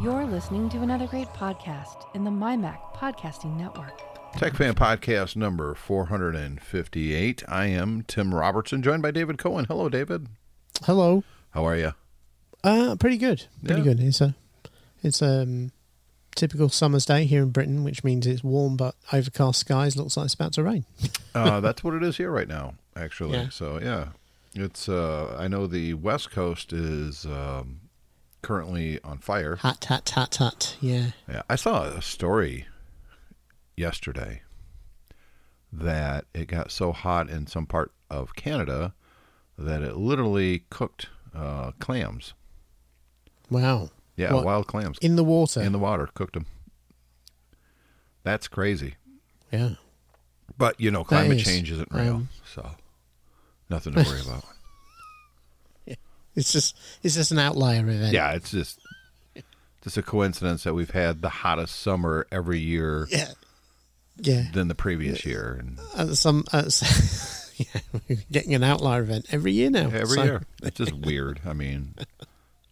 You're listening to another great podcast in the MyMac Podcasting Network. Tech Fan Podcast number 458. I am Tim Robertson, joined by David Cohen. Hello, David. Hello. How are you? Uh, pretty good. Pretty Yeah. good. It's a, it's um typical summer's day here in Britain, which means it's warm but overcast skies. Looks like it's about to rain. Uh, that's what it is here right now, actually. Yeah. So, yeah. It's, uh, I know the West Coast is um, currently on fire. Hat, hat, hat, hat. Yeah. Yeah, I saw a story yesterday that it got so hot in some part of Canada that it literally cooked uh, clams. Wow. Yeah, What? wild clams In the water. in the water, cooked them. That's crazy. yeah. But you know, climate is. change isn't real, Um, so nothing to worry about. It's just it's just an outlier event. Yeah, it's just just a coincidence that we've had the hottest summer every year Yeah. Yeah. than the previous year, and At some at s- yeah, we're getting an outlier event every year now. every So- year it's just weird. I mean,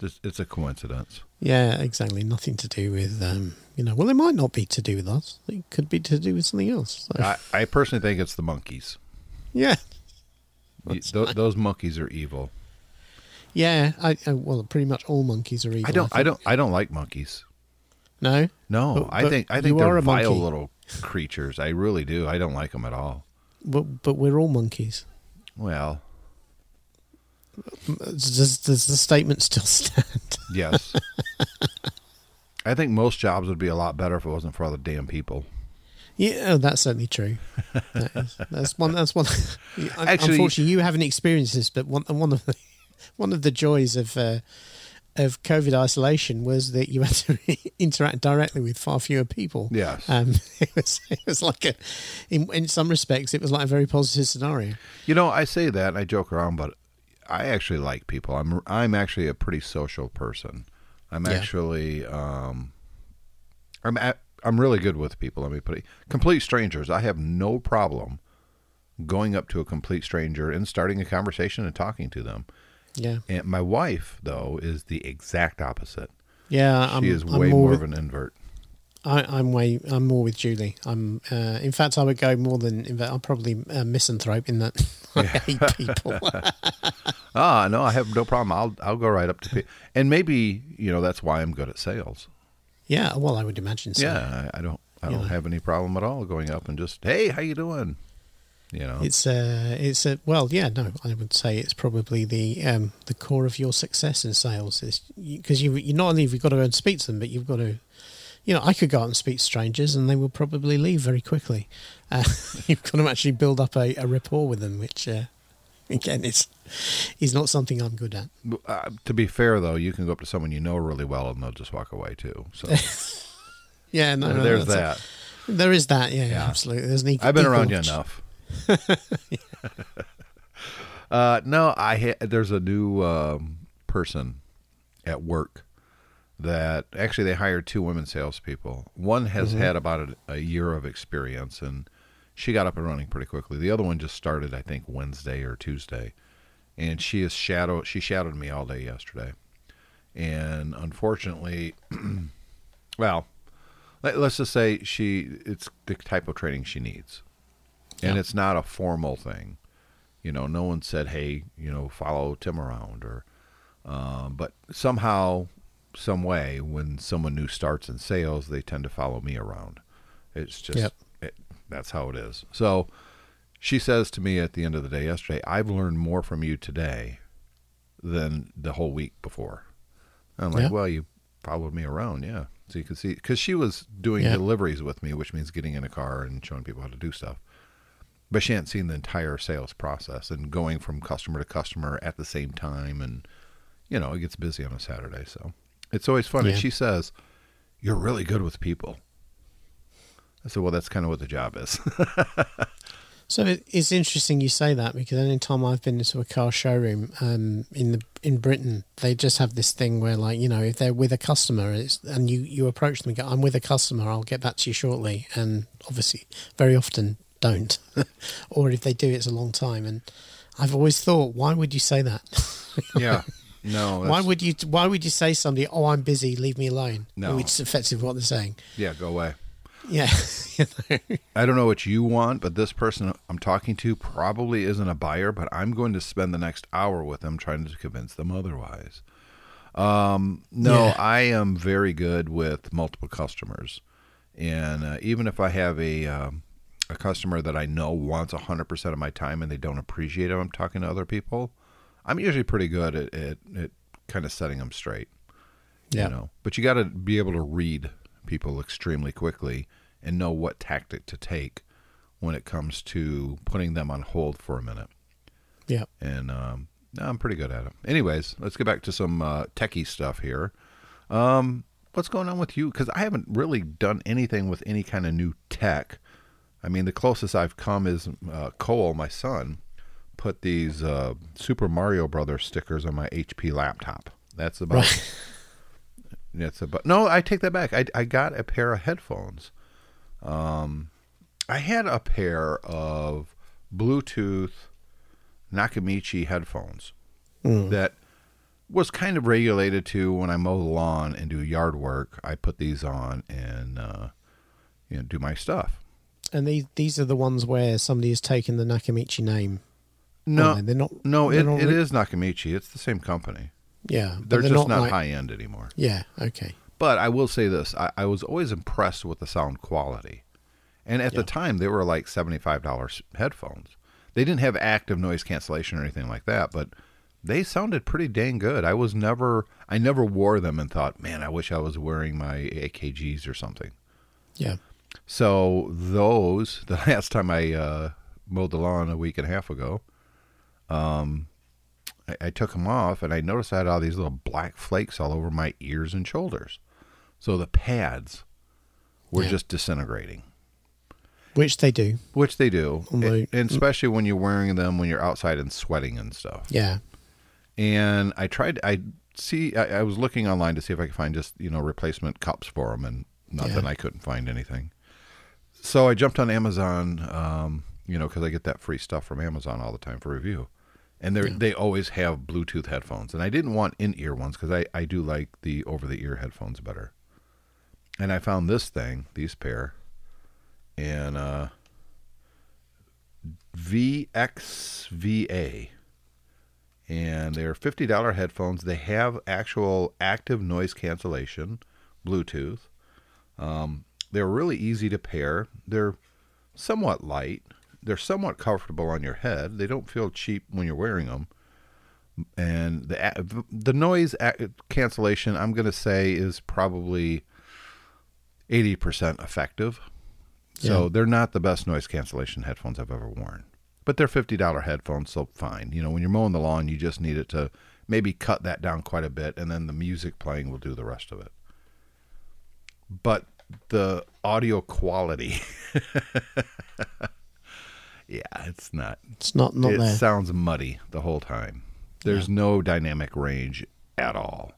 just it's a coincidence. Yeah, exactly. Nothing to do with um, you know. Well, it might not be to do with us. It could be to do with something else. So, I, I personally think it's the monkeys. yeah. You- those monkeys are evil. Yeah, I, I well, pretty much all monkeys are evil. I don't. I, think. don't. I don't like monkeys. No, No, But- I but think. I think they're vile monkey. little creatures. I really do. I don't like them at all. but but we're all monkeys. Well, Does, does the statement still stand? yes. I think most jobs would be a lot better if it wasn't for all the damn people. Yeah, oh, that's certainly true. That is, that's one. That's one. Actually- unfortunately, you haven't experienced this, but one one of the one of the joys of uh, of COVID isolation was that you had to interact directly with far fewer people. Yes. Um, it was it was like a in in some respects it was like a very positive scenario. You know, I say that and I joke around, but I actually like people. I'm I'm actually a pretty social person. I'm Yeah. actually um, I'm at, I'm really good with people. Let me put it. Complete strangers, I have no problem going up to a complete stranger and starting a conversation and talking to them. Yeah, And my wife, though, is the exact opposite. yeah. She I'm, is I'm way more with, of an invert. I, I'm way. I'm more with Julie. I'm. Uh, in fact, I would go more than. In fact, I'm probably a misanthrope in that I hate people. Ah, no, I have no problem. I'll I'll go right up to people, and maybe you know that's why I'm good at sales. yeah. Well, I would imagine so. Yeah, I, I don't I don't have any problem at all going up and just hey, how you doing? You know, It's uh it's a well, yeah, no, I would say it's probably the um the core of your success in sales is because you you not only have you got to go and speak to them, but you've got to, you know, I could go out and speak to strangers and they will probably leave very quickly. Uh, you've got to actually build up a, a rapport with them, which uh, again is is not something I'm good at. uh, to be fair though, you can go up to someone you know really well and they'll just walk away too. So Yeah, no, no, there's that. a- there is that. Yeah, Yeah. absolutely. There's an equal, I've been around you enough. uh, no, I ha- there's a new um, person at work that actually they hired two women salespeople. One has had about a, a year of experience and she got up and running pretty quickly. The other one just started, I think, Wednesday or Tuesday, and she is shadow. She shadowed me all day yesterday, and unfortunately, well, let's just say she it's the type of training she needs, and it's not a formal thing. You know, no one said, "Hey, you know, follow Tim around," or, um, but somehow, some way, when someone new starts in sales, they tend to follow me around. It's just Yep. it, that's how it is. So she says to me at the end of the day yesterday, "I've learned more from you today than the whole week before." I'm like, Yeah. "Well, you followed me around, yeah." So you can see because she was doing Yeah. deliveries with me, which means getting in a car and showing people how to do stuff. But she hadn't seen the entire sales process and going from customer to customer at the same time, and you know it gets busy on a Saturday, so it's always fun. And she says, "You're really good with people." I said, "Well, that's kind of what the job is." So it's interesting you say that because any time I've been into a car showroom um, in the in Britain, they just have this thing where, like, you know, if they're with a customer it's, and you you approach them and go, "I'm with a customer, I'll get back to you shortly," and obviously, very often don't, or if they do, it's a long time. And I've always thought, why would you say that? yeah, No, why would you? Why would you say somebody, "Oh, I'm busy, leave me alone"? No. which is effectively what they're saying. Yeah, go away. Yeah, I don't know what you want, but this person I'm talking to probably isn't a buyer, but I'm going to spend the next hour with them trying to convince them otherwise. Um, no, Yeah. I am very good with multiple customers. And uh, even if I have a um, a customer that I know wants 100% of my time and they don't appreciate it, I'm talking to other people, I'm usually pretty good at, at, at kind of setting them straight. yeah, You know, but you got to be able to read people extremely quickly and know what tactic to take when it comes to putting them on hold for a minute. yeah. And um, no, I'm pretty good at it. Anyways, let's get back to some uh, techie stuff here. Um, what's going on with you? Because I haven't really done anything with any kind of new tech. I mean, the closest I've come is uh, Cole, my son, put these uh, Super Mario Brothers stickers on my HP laptop. That's about. Right. That's about. No, I take that back. I I got a pair of headphones. Um, I had a pair of Bluetooth Nakamichi headphones that was kind of regulated to when I mow the lawn and do yard work. I put these on and uh, you know do my stuff. And these these are the ones where somebody has taken the Nakamichi name. No, they? they're not. no, they're it, not it re- is Nakamichi. It's the same company. Yeah, but They're, just not, like- high end anymore. Yeah. Okay. But I will say this: I, I was always impressed with the sound quality, and at Yeah. the time they were like seventy-five dollars headphones. They didn't have active noise cancellation or anything like that, but they sounded pretty dang good. I was never, I never wore them and thought, man, I wish I was wearing my AKGs or something. Yeah. So those, the last time I uh, mowed the lawn a week and a half ago, um, I, I took them off and I noticed I had all these little black flakes all over my ears and shoulders. So the pads were Yeah. just disintegrating, Which they do. which they do, and especially when you're wearing them when you're outside and sweating and stuff. Yeah. And I tried, I see, I, I was looking online to see if I could find just you know replacement cups for them, and nothing. Yeah. I couldn't find anything. So I jumped on Amazon, um, you know, because I get that free stuff from Amazon all the time for review, and they Yeah. they always have Bluetooth headphones, and I didn't want in ear ones because I I do like the over the ear headphones better. And I found this thing, these pair, and uh, VXVA and they're fifty dollar headphones. They have actual active noise cancellation, Bluetooth. Um, they're really easy to pair. They're somewhat light. They're somewhat comfortable on your head. They don't feel cheap when you're wearing them. And the the noise cancellation, I'm going to say, is probably eighty percent effective. So Yeah. they're not the best noise cancellation headphones I've ever worn. But they're fifty dollar headphones, so fine. You know, when you're mowing the lawn, you just need it to maybe cut that down quite a bit, and then the music playing will do the rest of it. But the audio quality, yeah, it's not. It's not not it there. sounds muddy the whole time. There's no dynamic range at all.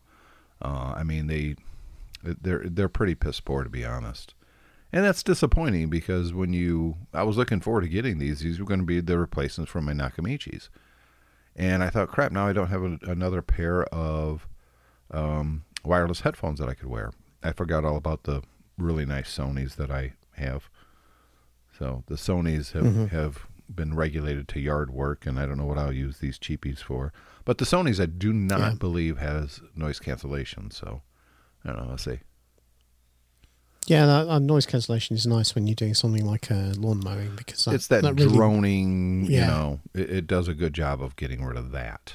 Uh, I mean, they they're they're pretty piss poor to be honest. And that's disappointing because when you, I was looking forward to getting these. These were going to be the replacements for my Nakamichis, and I thought, crap, now I don't have a, another pair of um, wireless headphones that I could wear. I forgot all about the really nice Sony's that I have. So the Sony's have, Mhm. have been regulated to yard work, and I don't know what I'll use these cheapies for. But the Sony's I do not Yeah. believe has noise cancellation. So I don't know. Let's see. Yeah, that, uh, noise cancellation is nice when you're doing something like uh, lawn mowing because that, it's that, really- droning. You Yeah. know, it, it does a good job of getting rid of that.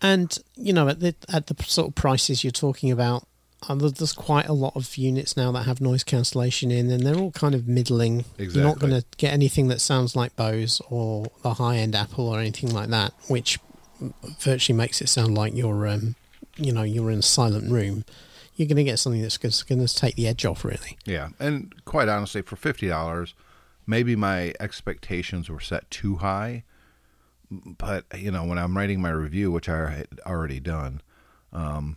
And you know, at the at the sort of prices you're talking about, uh, there- there's quite a lot of units now that have noise cancellation in, and they're all kind of middling. You're not going to get anything that sounds like Bose or the high end Apple or anything like that, which virtually makes it sound like you're, um, you know, you're in a silent room. You're going to get something that's going to take the edge off, really. Yeah, and quite honestly, for fifty dollars, maybe my expectations were set too high. But you know, when I'm writing my review, which I had already done, um,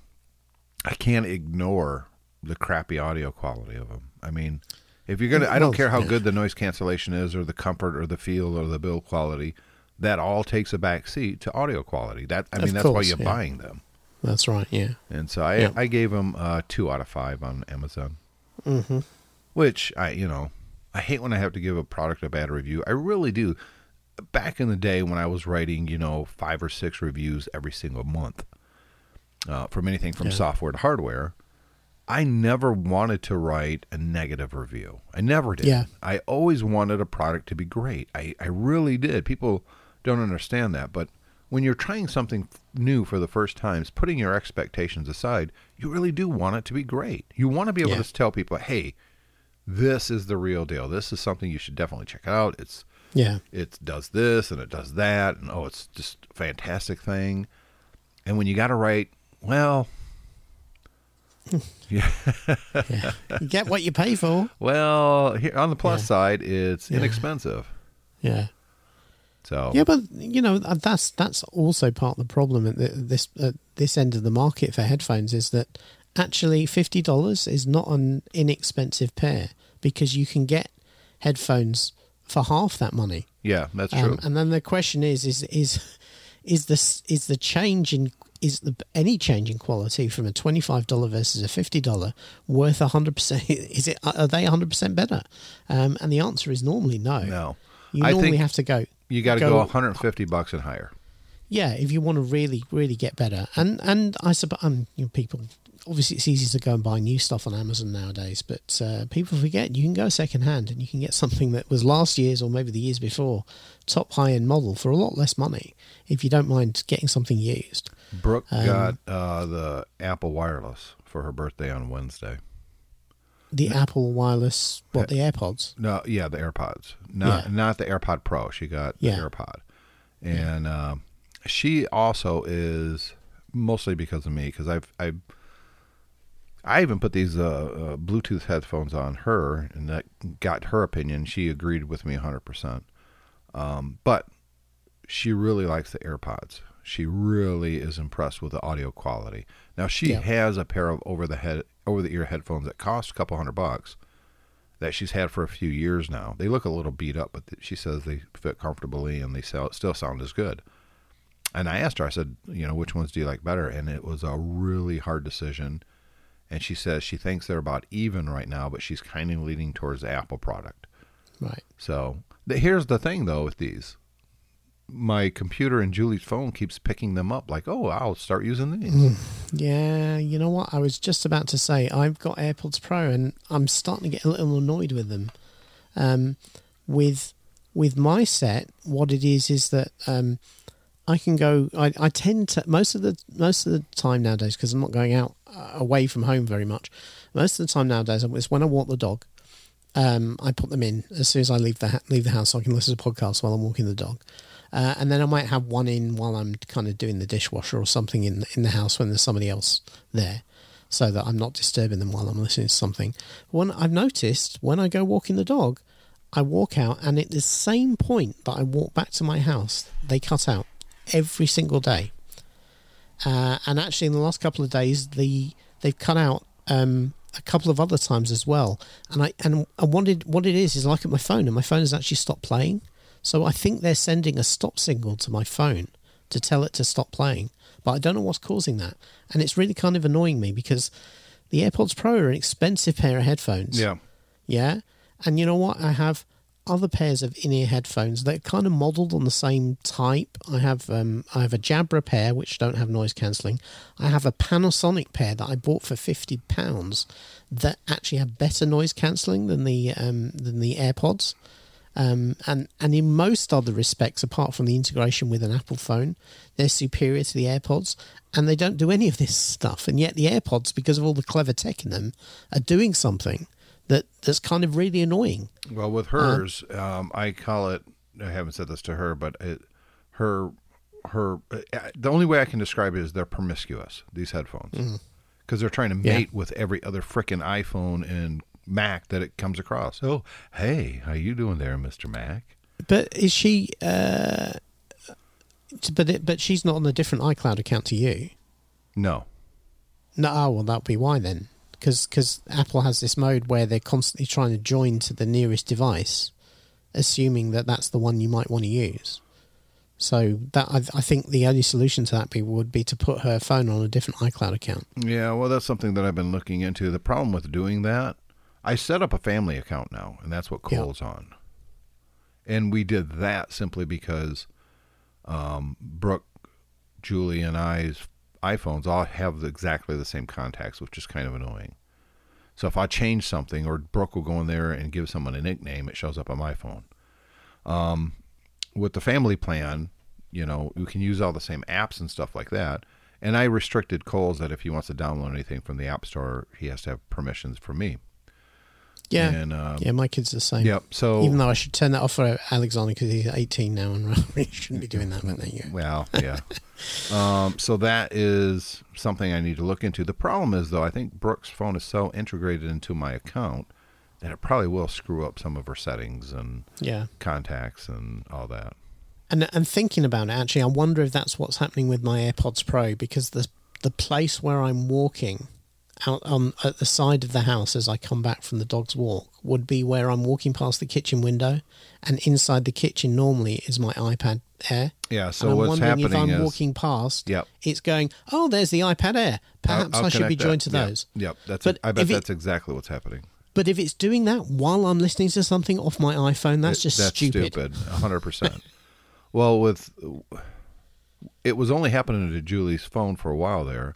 I can't ignore the crappy audio quality of them. I mean, if you're gonna, I don't care how good the noise cancellation is, or the comfort, or the feel, or the build quality. that all takes a back seat to audio quality. That I Of mean, that's why you're yeah. buying them. That's right. Yeah. And so I Yeah. I gave them uh, two out of five on Amazon, hmm which I you know I hate when I have to give a product a bad review. I really do. Back in the day when I was writing, you know, five or six reviews every single month uh, from anything from Yeah. software to hardware, I never wanted to write a negative review. I never did. Yeah. I always wanted a product to be great. I, I really did. People don't understand that, but when you're trying something f- new for the first times, putting your expectations aside, you really do want it to be great. You want to be able Yeah. to tell people, "Hey, this is the real deal. This is something you should definitely check out. It's Yeah. it does this and it does that and oh it's just a fantastic thing and when you got to write well yeah Yeah. you get what you pay for. well here on the plus Yeah. side it's Yeah. inexpensive Yeah. so Yeah, but you know uh, that's that's also part of the problem at the, this at this end of the market for headphones is that actually fifty dollars is not an inexpensive pair because you can get headphones for half that money. yeah that's true Um, and then the question is is is is this is the change in is the any change in quality from a twenty five dollar versus a fifty dollar worth hundred percent? Is it are they hundred percent better? Um, and the answer is normally no. no You I normally have to go. you got to go- go 150 bucks and higher Yeah, if you want to really, really get better, and and I suppose um, you know, people obviously it's easy to go and buy new stuff on Amazon nowadays, but uh, people forget you can go second hand and you can get something that was last year's or maybe the years before top high end model for a lot less money if you don't mind getting something used. Brooke Um, got uh, the apple wireless for her birthday on wednesday The Apple wireless, what the AirPods? No, yeah, the AirPods. Not Yeah. not the AirPod Pro. She got Yeah. the AirPod, and um, she also is mostly because of me because I've I I even put these uh, uh, Bluetooth headphones on her, and that got her opinion. She agreed with me hundred percent. Um, but she really likes the AirPods. She really is impressed with the audio quality. Now she Yeah. has a pair of over the head over the ear headphones that cost a couple hundred bucks that she's had for a few years now. They look a little beat up, but she says they fit comfortably and they sell, still sound as good. And I asked her, I said, you know, which ones do you like better? And it was a really hard decision. And she says she thinks they're about even right now, but she's kind of leaning towards the Apple product. Right. So th- here's the thing, though, with these. My computer and Julie's phone keeps picking them up, like, oh, I'll start using these. Yeah, you know what? I was just about to say I've got AirPods Pro and I'm starting to get a little annoyed with them. Um, with with my set, what it is is that um, I can go. I, I tend to most of the most of the time nowadays because I'm not going out uh, away from home very much. Most of the time nowadays is when I walk the dog. Um, I put them in as soon as I leave the leave the house, so I can listen to podcasts while I'm walking the dog. Uh, and then I might have one in while I'm kind of doing the dishwasher or something in in the house when there's somebody else there, so that I'm not disturbing them while I'm listening to something. When I've noticed when I go walking the dog, I walk out and at the same point that I walk back to my house, they cut out every single day. Uh, and actually, in the last couple of days, the they've cut out um, a couple of other times as well. And I and I wanted what it is is look at my phone and my phone has actually stopped playing. So I think they're sending a stop signal to my phone to tell it to stop playing. But I don't know what's causing that, and it's really kind of annoying me because the AirPods Pro are an expensive pair of headphones. Yeah. Yeah. And you know what? I have other pairs of in-ear headphones that are kind of modelled on the same type. I have um, I have a Jabra pair which don't have noise cancelling. I have a Panasonic pair that I bought for fifty pounds that actually have better noise cancelling than the um, than the AirPods. Um, and and in most other respects, apart from the integration with an Apple phone, they're superior to the AirPods, and they don't do any of this stuff. And yet the AirPods, because of all the clever tech in them, are doing something that that's kind of really annoying. Well, with hers, um, I call it. I haven't said this to her, but it, her, her. Uh, the only way I can describe it is they're promiscuous. These headphones, because they're trying to Yeah. mate with every other frickin' iPhone and Mac that it comes across. Oh, hey, how you doing there, Mister Mac? But is she? Uh, but it, but she's not on a different iCloud account to you. No, No, oh, well, that'll be why then. Because Apple has this mode where they're constantly trying to join to the nearest device, assuming that that's the one you might want to use. So that I, I think the only solution to that be, would be to put her phone on a different iCloud account. Yeah, well, that's something that I've been looking into. The problem with doing that, I set up a family account now, and that's what Yeah. Cole's on. And we did that simply because um, Brooke, Julie, and I's iPhones all have exactly the same contacts, which is kind of annoying. So if I change something, or Brooke will go in there and give someone a nickname, it shows up on my phone. Um, with the family plan, you know, we can use all the same apps and stuff like that. And I restricted Cole's that if he wants to download anything from the App Store, he has to have permissions from me. Yeah, And, um, yeah, my kid's the same. Yep. So Even though I should turn that off for Alexander because he's 18 now and really shouldn't be doing that. But there you go. Well, yeah. um, so that is something I need to look into. The problem is, though, I think Brooke's phone is so integrated into my account that it probably will screw up some of her settings and Yeah. contacts and all that. And and thinking about it, actually, I wonder if that's what's happening with my AirPods Pro because the the place where I'm walking out on at the side of the house as I come back from the dog's walk would be where I'm walking past the kitchen window, and inside the kitchen normally is my iPad Air. Yeah. So and I'm what's wondering if I'm is, walking past, Yep. it's going, oh, there's the iPad Air. Perhaps I'll- I'll I should be joined that. to those. Yep. That's. But I bet if it- that's exactly what's happening. But if it's doing that while I'm listening to something off my iPhone, that's It- just that's stupid. stupid. hundred percent. Well, with it was only happening to Julie's phone for a while there.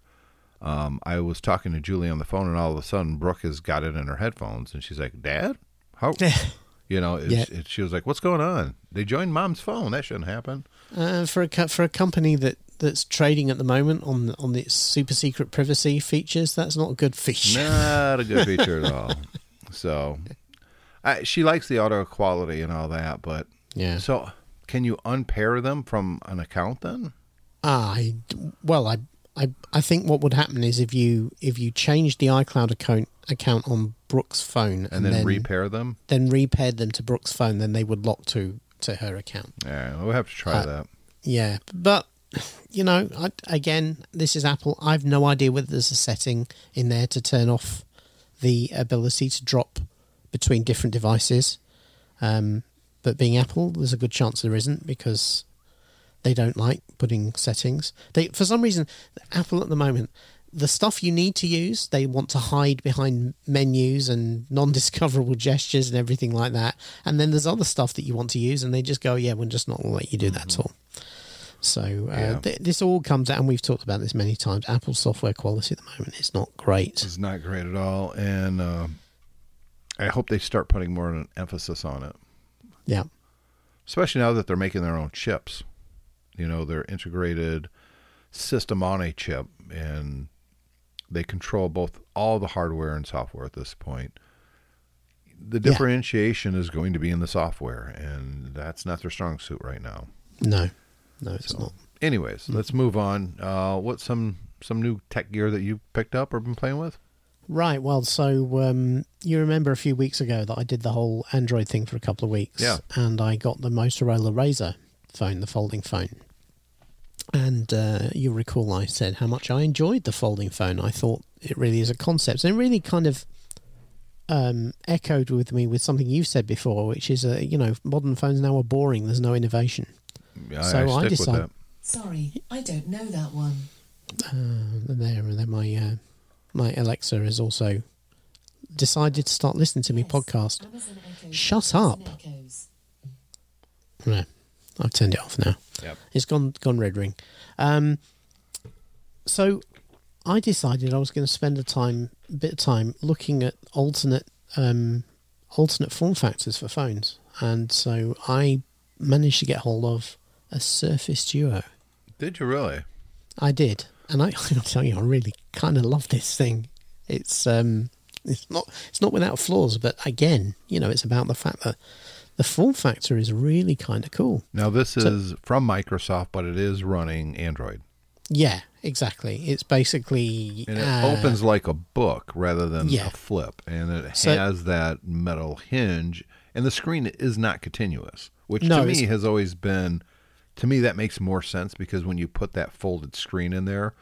Um, I was talking to Julie on the phone, and all of a sudden, Brooke has got it in her headphones, and she's like, "Dad, how?" you know, Yeah. it, she was like, "What's going on?" They joined Mom's phone. That shouldn't happen. Uh, for a co- for a company that, that's trading at the moment on on its super secret privacy features, that's not a good feature. Not a good feature at all. So, I, she likes the auto quality and all that, but Yeah. so can you unpair them from an account then? I well, I I I think what would happen is if you if you change the iCloud account account on Brooke's phone And, then, repair them? then repaired them to Brooke's phone, then they would lock to to her account. Yeah, we'll have to try Uh, that. Yeah, but you know, I, again, this is Apple. I've no idea whether there's a setting in there to turn off the ability to drop between different devices. Um, but being Apple, there's a good chance there isn't because they don't like putting settings. They, for some reason, Apple at the moment, the stuff you need to use, they want to hide behind menus and non-discoverable gestures and everything like that. And then there's other stuff that you want to use, and they just go, "Yeah, we're just not going to let you do that at all." So uh, Yeah. th- this all comes out, and we've talked about this many times. Apple's software quality at the moment is not great. It's not great at all, and uh, I hope they start putting more of an emphasis on it, Yeah, especially now that they're making their own chips. You know, they're integrated system on a chip, and they control both all the hardware and software at this point. The Yeah. differentiation is going to be in the software, and that's not their strong suit right now. no, no, it's So, not. anyways, let's move on. Uh, what's some some new tech gear that you picked up or been playing with? Right. Well, so um, you remember a few weeks ago that I did the whole Android thing for a couple of weeks. Yeah. And I got the Motorola Razr phone, the folding phone. And uh, you recall I said how much I enjoyed the folding phone. I thought it really is a concept. And it really kind of um, echoed with me with something you've said before, which is, uh, you know, modern phones now are boring. There's no innovation. Yeah, So I stick with decided- that. Sorry, I don't know that one. Uh, and there, and then my uh, my Alexa has also decided to start listening to me Yes, podcast. Amazon Echo Shut up. Echoes. No, I've turned it off now. Yep. It's gone gone red ring. Um, so I decided I was going to spend a time a bit of time looking at alternate um, alternate form factors for phones, and so I managed to get hold of a Surface Duo. Did you really? I did, and I, I'll tell you, I really kind of love this thing. It's um, it's not it's not without flaws, but again, you know, it's about the fact that the form factor is really kind of cool. Now this So- is from Microsoft, but it is running Android, Yeah, exactly. It's basically and it uh, opens like a book rather than yeah. a flip, and it So- has that metal hinge, and the screen is not continuous, which No, to me has always been. To me, that makes more sense because when you put that folded screen in there,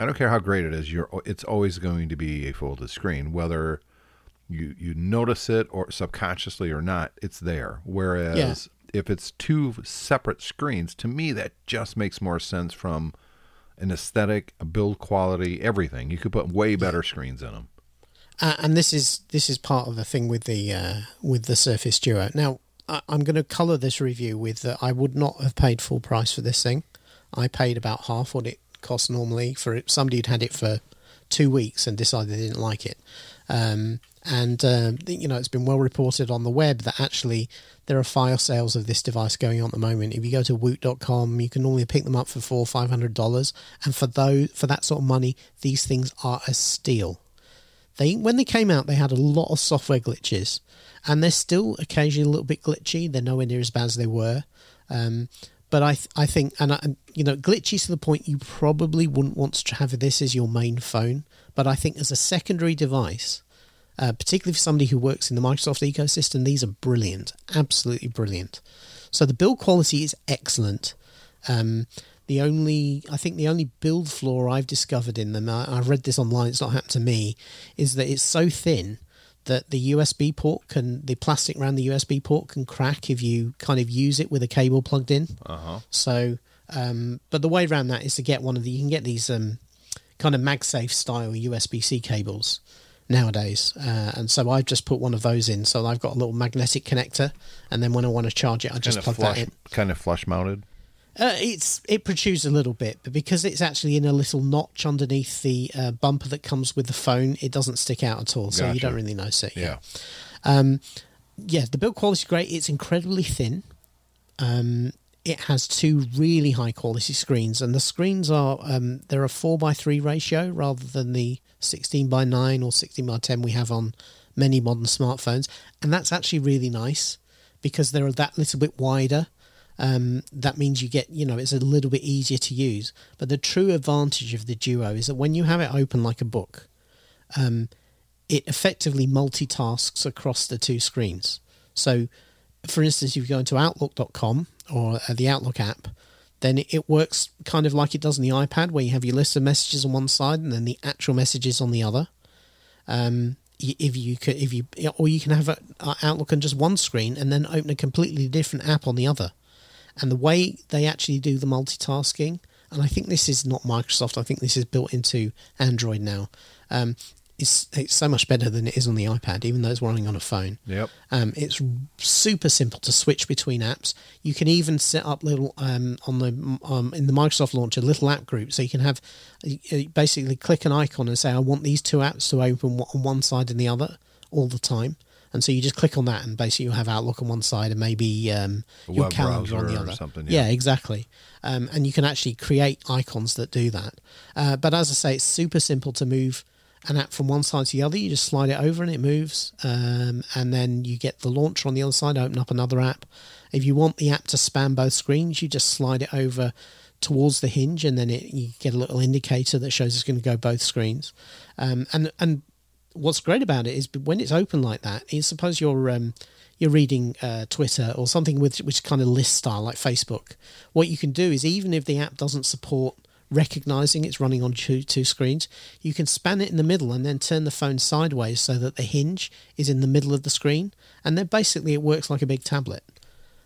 I don't care how great it is, you're it's always going to be a folded screen, whether you you notice it or subconsciously or not. It's there. Whereas if it's two separate screens, to me that just makes more sense from an aesthetic, a build quality, everything. You could put way better screens in them. Uh, and this is this is part of the thing with the uh, with the Surface Duo. Now I, I'm going to colour this review with that. I would not have paid full price for this thing. I paid about half what it costs normally for it. Somebody who'd had it for two weeks and decided they didn't like it. Um, and uh, you know it's been well reported on the web that actually there are fire sales of this device going on at the moment. If you go to woot.com, you can normally pick them up for four or five hundred dollars, and for those for that sort of money, these things are a steal. They when they came out, they had a lot of software glitches, and they're still occasionally a little bit glitchy. They're nowhere near as bad as they were. Um, but I, th- I think, and, I, and you know, glitchy to the point you probably wouldn't want to have this as your main phone. But I think as a secondary device, uh, particularly for somebody who works in the Microsoft ecosystem, these are brilliant, absolutely brilliant. So the build quality is excellent. Um, the only, I think, the only build flaw I've discovered in them, I, I've read this online, it's not happened to me, is that it's so thin that the USB port can, the plastic around the USB port can crack if you kind of use it with a cable plugged in. Uh-huh. So, um, but the way around that is to get one of the, you can get these um, kind of MagSafe style USB C cables nowadays. Uh, and so I've just put one of those in. So I've got a little magnetic connector. And then when I want to charge it, I just kind plug flush, that in. kind of flush mounted. Uh, it's it protrudes a little bit, but because it's actually in a little notch underneath the uh, bumper that comes with the phone, it doesn't stick out at all, so you don't really notice it. Yeah. Um, yeah, the build quality is great. It's incredibly thin. Um, it has two really high quality screens, and the screens are um, they're a four by three ratio rather than the sixteen by nine or sixteen by ten we have on many modern smartphones, and that's actually really nice because they're that little bit wider. Um, that means you get you know it's a little bit easier to use. But the true advantage of the Duo is that when you have it open like a book, um, it effectively multitasks across the two screens. So, for instance, if you go into Outlook.com or uh, the Outlook app, then it, works kind of like it does on the iPad, where you have your list of messages on one side and then the actual messages on the other. Um, if you could, if you, or you can have Outlook on just one screen and then open a completely different app on the other. And the way they actually do the multitasking, and I think this is not Microsoft, I think this is built into Android now. Um, it's, it's so much better than it is on the iPad, even though it's running on a phone. Yep. Um, it's super simple to switch between apps. You can even set up little um, on the um, in the Microsoft launcher little app groups, so you can have uh, basically click an icon and say I want these two apps to open on one side and the other all the time. And so you just click on that, and basically you have Outlook on one side and maybe um, your calendar on the other. something, yeah. yeah. exactly. Um, and you can actually create icons that do that. Uh, but as I say, it's super simple to move an app from one side to the other. You just slide it over and it moves, um, and then you get the launcher on the other side. Open up another app. If you want the app to span both screens, you just slide it over towards the hinge, and then it, you get a little indicator that shows it's going to go both screens. Um, and and what's great about it is when it's open like that, is suppose you're um, you're reading uh, Twitter or something with which kind of list style like Facebook. What you can do is even if the app doesn't support recognizing it's running on two, two screens, you can span it in the middle and then turn the phone sideways so that the hinge is in the middle of the screen, and then basically it works like a big tablet,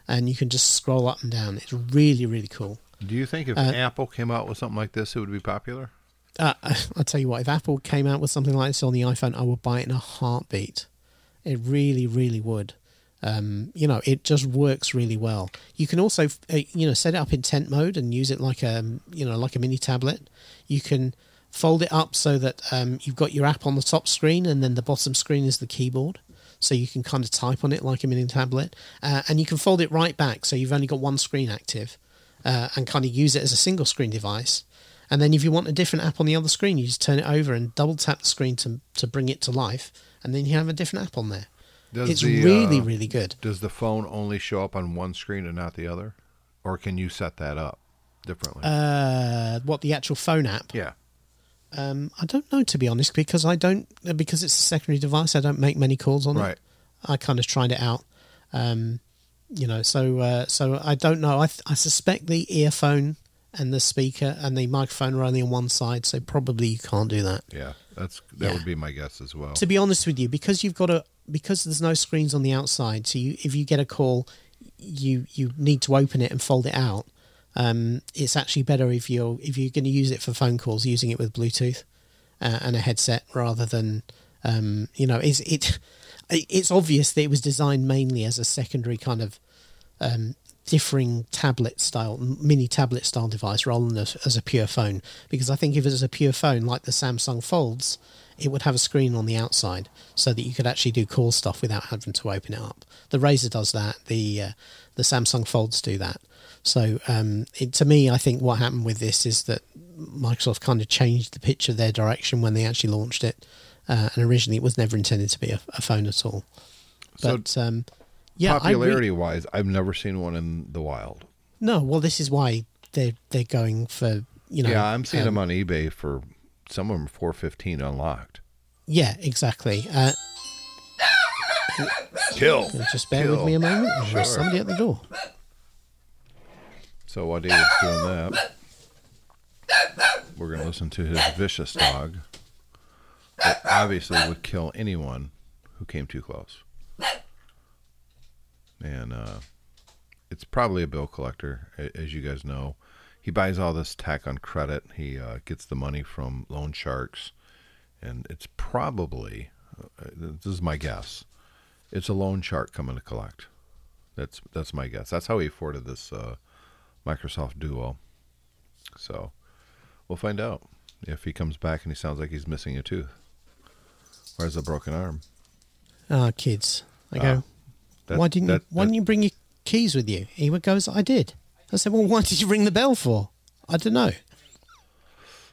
and you can just scroll up and down. It's really really cool. Do you think if Uh, Apple came out with something like this, it would be popular? Uh, I'll tell you what, if Apple came out with something like this on the iPhone, I would buy it in a heartbeat. It really, really would. Um, you know, it just works really well. You can also, uh, you know, set it up in tent mode and use it like a, you know, like a mini tablet. You can fold it up so that um, you've got your app on the top screen and then the bottom screen is the keyboard. So you can kind of type on it like a mini tablet, uh, and you can fold it right back so you've only got one screen active, uh, and kind of use it as a single screen device. And then if you want a different app on the other screen, you just turn it over and double tap the screen to to bring it to life, and then you have a different app on there. Does it's the, really, uh, really good. Does the phone only show up on one screen and not the other, or can you set that up differently? Uh, what the actual phone app? yeah. Um, I don't know to be honest, because I don't because it's a secondary device. I don't make many calls on it. I kind of tried it out. Um, you know, so uh, so I don't know. I th- I suspect the earphone and the speaker and the microphone are only on one side, so probably you can't do that. Yeah. That's that Yeah. would be my guess as well. To be honest with you, because you've got a because there's no screens on the outside, so you if you get a call, you you need to open it and fold it out. Um, it's actually better if you're if you're going to use it for phone calls, using it with Bluetooth uh, and a headset rather than um, you know is it. It's obvious that it was designed mainly as a secondary kind of um, differing tablet style, mini tablet style device rather than as, as a pure phone. Because I think if it was a pure phone like the Samsung Folds, it would have a screen on the outside so that you could actually do call stuff without having to open it up. The Razr does that. The uh, the Samsung Folds do that. So um, it, to me, I think what happened with this is that Microsoft kind of changed the pitch of their direction when they actually launched it. Uh, and originally, it was never intended to be a, a phone at all. But So um, yeah, I re- popularity wise, I've never seen one in the wild. no, well, this is why they're they're going for you know. yeah, I'm seeing um, them on eBay for some of them 415 unlocked. Yeah, exactly. Uh, Kill. just bear with me a moment. There's somebody at the door. So while David's doing that, we're going to listen to his vicious dog. That obviously would kill anyone who came too close. And uh, it's probably a bill collector, as you guys know. He buys all this tech on credit. He uh, gets the money from loan sharks, and it's probably uh, this is my guess. It's a loan shark coming to collect. That's that's my guess. That's how he afforded this uh, Microsoft Duo. So we'll find out if he comes back and he sounds like he's missing a tooth or has a broken arm. Ah, kids. I go. That- why didn't that- you, Why didn't you bring your keys with you? He would goes, I did. I said, well, why did you ring the bell for? I don't know.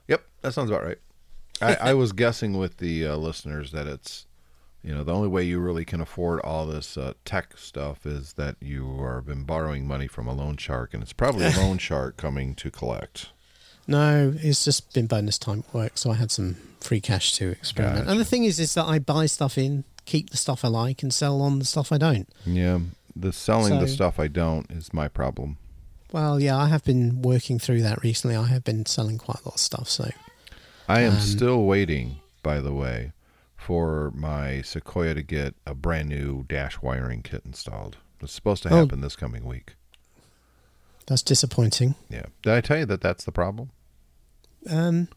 Yep, that sounds about right. I, I was guessing with the uh, listeners that it's, you know, the only way you really can afford all this uh, tech stuff is that you are been borrowing money from a loan shark, and it's probably a loan shark coming to collect. No, it's just been bonus time work, so I had some free cash to experiment. Gotcha. And the thing is, is that I buy stuff in, keep the stuff I like, and sell on the stuff I don't. Yeah, the selling the stuff I don't is my problem. Well, yeah, I have been working through that recently. I have been selling quite a lot of stuff, so I am Um, still waiting, by the way, for my Sequoia to get a brand new dash wiring kit installed. It's supposed to Oh. happen this coming week. that's disappointing. Yeah. Did I tell you that that's the problem? Um,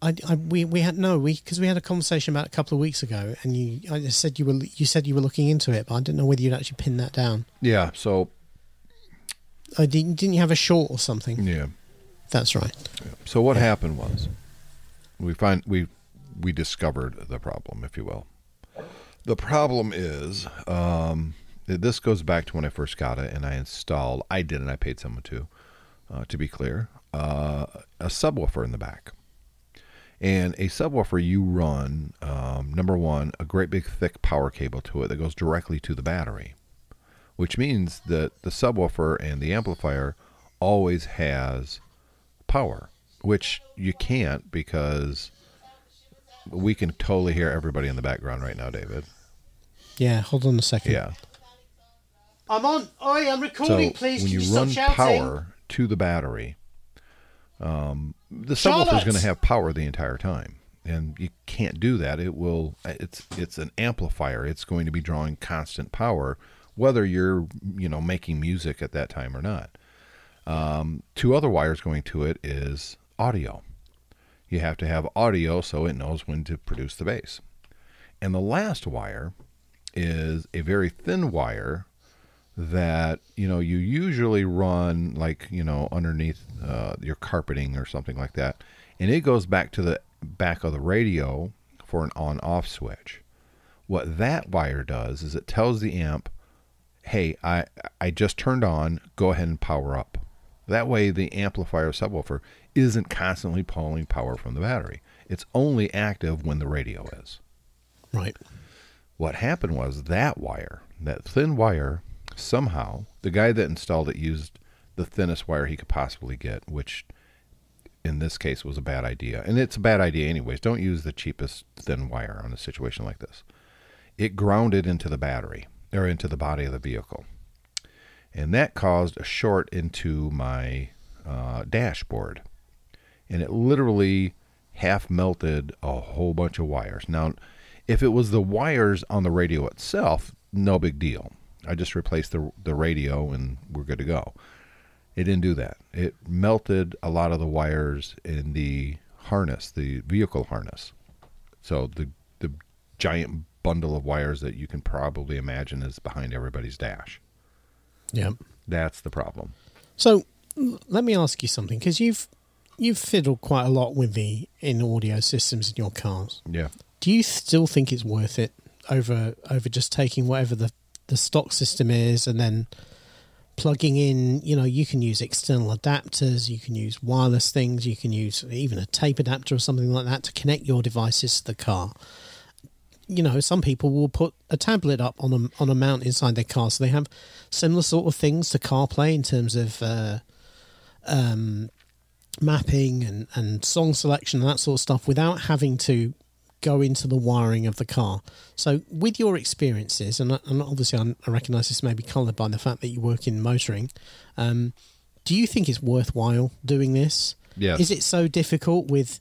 I, I we we had no we because we had a conversation about a couple of weeks ago, and you I said you were you said you were looking into it, but I didn't know whether you'd actually pin that down. Yeah. So Oh, didn't, didn't you have a short or something? yeah. That's right. So what happened was, we find we we discovered the problem, if you will. The problem is, um, this goes back to when I first got it, and I installed. I did, and I paid someone to. Uh, to be clear, uh, a subwoofer in the back, and a subwoofer you run um, number one a great big thick power cable to it that goes directly to the battery, which means that the subwoofer and the amplifier always has power, which you can't because we can totally hear everybody in the background right now, David. Yeah. Hold on a second. Yeah. I'm on. Oi, I'm So recording. please, when Can you, you, run stop power to the battery, um, the subwoofer is going to have power the entire time, and you can't do that. It will. It's it's an amplifier. It's going to be drawing constant power, whether you're you know making music at that time or not. Um, two other wires going to it is audio. You have to have audio so it knows when to produce the bass. And the last wire is a very thin wire that you know you usually run like you know underneath uh, your carpeting or something like that, and it goes back to the back of the radio for an on-off switch. What that wire does is it tells the amp, "Hey, I I just turned on. Go ahead and power up." That way, the amplifier subwoofer isn't constantly pulling power from the battery. It's only active when the radio is. Right. What happened was that wire, that thin wire, somehow the guy that installed it used the thinnest wire he could possibly get, which in this case was a bad idea. And it's a bad idea anyways. Don't use the cheapest thin wire on a situation like this. It grounded into the battery or into the body of the vehicle. And that caused a short into my uh, dashboard. And it literally half melted a whole bunch of wires. Now, if it was the wires on the radio itself, no big deal. I just replaced the the radio and we're good to go. It didn't do that. It melted a lot of the wires in the harness, the vehicle harness. So the the giant bundle of wires that you can probably imagine is behind everybody's dash. Yeah. That's the problem. So let me ask you something because you've you've fiddled quite a lot with the in audio systems in your cars. Yeah. Do you still think it's worth it over over just taking whatever the the stock system is and then plugging in? You know, you can use external adapters, you can use wireless things, you can use even a tape adapter or something like that to connect your devices to the car. You know, some people will put a tablet up on a on a mount inside their car, so they have similar sort of things to CarPlay in terms of uh, um, mapping and, and song selection and that sort of stuff without having to go into the wiring of the car. So, with your experiences, and, and obviously I, I recognise this may be coloured by the fact that you work in motoring, um, do you think it's worthwhile doing this? Yes. Is it so difficult with?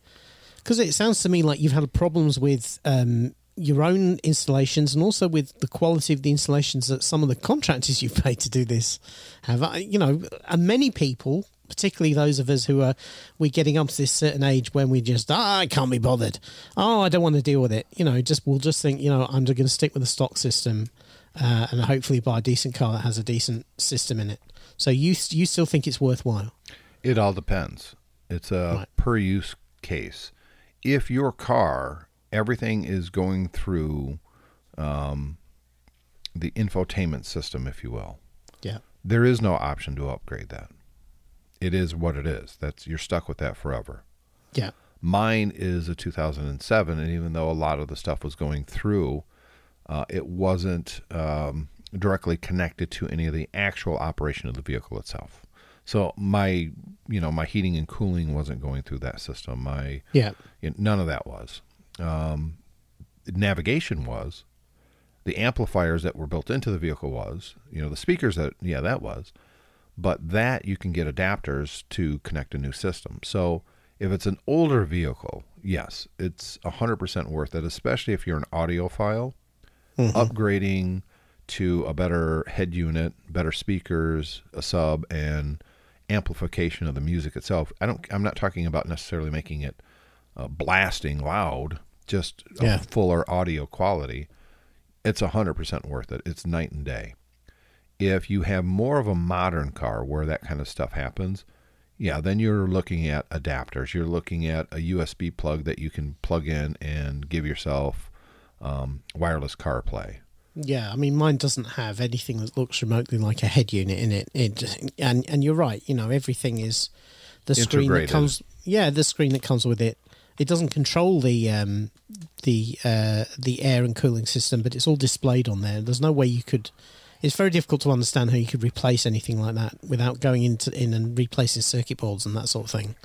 Because it sounds to me like you've had problems with um, your own installations and also with the quality of the installations that some of the contractors you've paid to do this have. You know, and many people, particularly those of us who are we're getting up to this certain age when we just ah, I can't be bothered. Oh, I don't want to deal with it. You know, just we'll just think you know I'm just going to stick with the stock system uh, and hopefully buy a decent car that has a decent system in it. So you you still think it's worthwhile? It all depends. It's a Right. per use case. If your car, everything is going through um, the infotainment system, if you will, Yeah. there is no option to upgrade that. It is what it is. That's you're stuck with that forever. Yeah. Mine is a 2007, and even though a lot of the stuff was going through, uh, it wasn't um, directly connected to any of the actual operation of the vehicle itself. So my, you know, my heating and cooling wasn't going through that system. My Yeah. you know, none of that was. Um, navigation was. The amplifiers that were built into the vehicle was. You know, the speakers that yeah that was. But that you can get adapters to connect a new system. So if it's an older vehicle, yes, it's hundred percent worth it. Especially if you're an audiophile, upgrading to a better head unit, better speakers, a sub, and amplification of the music itself. I don't. I'm not talking about necessarily making it uh, blasting loud, just Yeah. a fuller audio quality. It's hundred percent worth it. It's night and day. If you have more of a modern car where that kind of stuff happens, yeah, then you're looking at adapters. You're looking at a USB plug that you can plug in and give yourself um, wireless CarPlay. Yeah, I mean, mine doesn't have anything that looks remotely like a head unit in it. It and and you're right. You know, everything is the screen that comes. Yeah, the screen that comes with it. It doesn't control the um, the uh, the air and cooling system, but it's all displayed on there. There's no way you could. It's very difficult to understand how you could replace anything like that without going into in and replacing circuit boards and that sort of thing.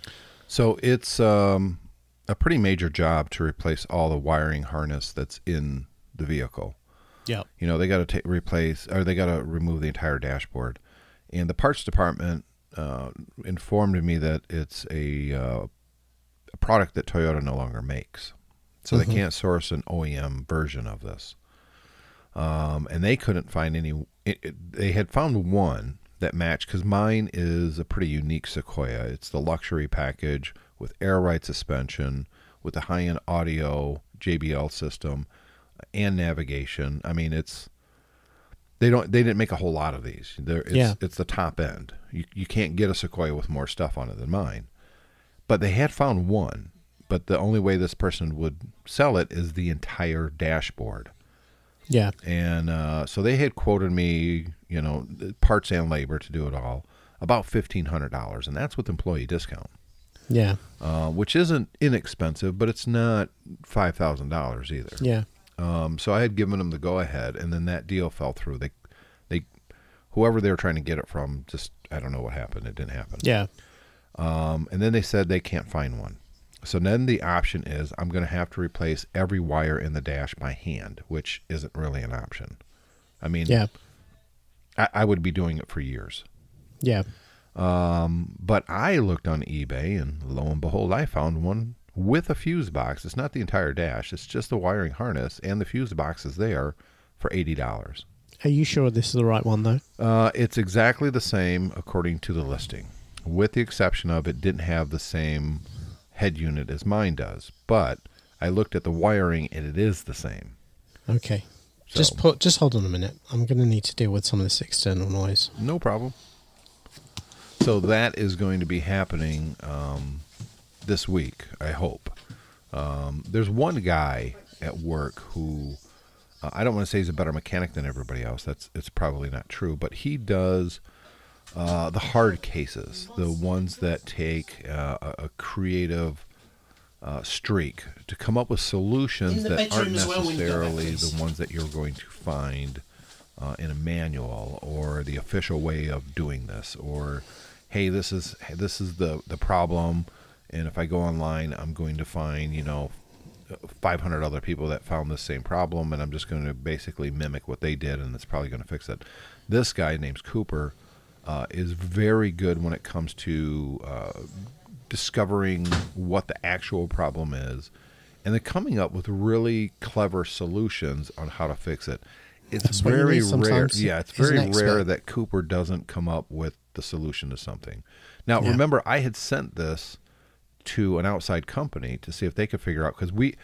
So it's um, a pretty major job to replace all the wiring harness that's in the vehicle. Yeah. You know, they got to replace or they got to remove the entire dashboard. And the parts department uh, informed me that it's a, uh, a product that Toyota no longer makes. So Mhm. they can't source an OEM version of this. Um, and they couldn't find any. It, it, they had found one that matched because mine is a pretty unique Sequoia. It's the luxury package with air ride suspension, with the high end audio JBL system, and navigation. I mean, it's they don't they didn't make a whole lot of these. It's, Yeah. it's the top end. You you can't get a Sequoia with more stuff on it than mine. But they had found one. But the only way this person would sell it is the entire dashboard. Yeah. And uh, so they had quoted me, you know, parts and labor to do it all, about fifteen hundred dollars, and that's with employee discount, Yeah. uh, which isn't inexpensive, but it's not five thousand dollars either. Yeah. Um, so I had given them the go ahead, and then that deal fell through. They, they, whoever they were trying to get it from, just I don't know what happened. It didn't happen. Yeah. Um, and then they said they can't find one. So then the option is I'm going to have to replace every wire in the dash by hand, which isn't really an option. I mean, Yeah. I, I would be doing it for years. Yeah. Um, but I looked on eBay, and lo and behold, I found one with a fuse box. It's not the entire dash; it's just the wiring harness, and the fuse box is there for eighty dollars. Are you sure this is the right one though? Uh, it's exactly the same according to the listing, with the exception of it didn't have the same head unit as mine does. But I looked at the wiring and it is the same. Okay. So- Just put. Just hold on a minute. I'm going to need to deal with some of this external noise. No problem. So that is going to be happening um, this week, I hope. Um, there's one guy at work who uh, I don't want to say he's a better mechanic than everybody else. That's it's probably not true, but he does uh, the hard cases, the ones that take uh, a, creative uh, streak to come up with solutions that aren't as well, when you go back, necessarily the ones that you're going to find uh, in a manual or the official way of doing this, or hey, this is this is the the problem, and if I go online, I'm going to find you know 500 other people that found the same problem, and I'm just going to basically mimic what they did, and it's probably going to fix it. This guy, named Cooper, uh, is very good when it comes to uh, discovering what the actual problem is, and then coming up with really clever solutions on how to fix it. It's That's very rare. Yeah, it's very rare that Cooper doesn't come up with the solution to something. Now, Yeah. remember, I had sent this to an outside company to see if they could figure out because we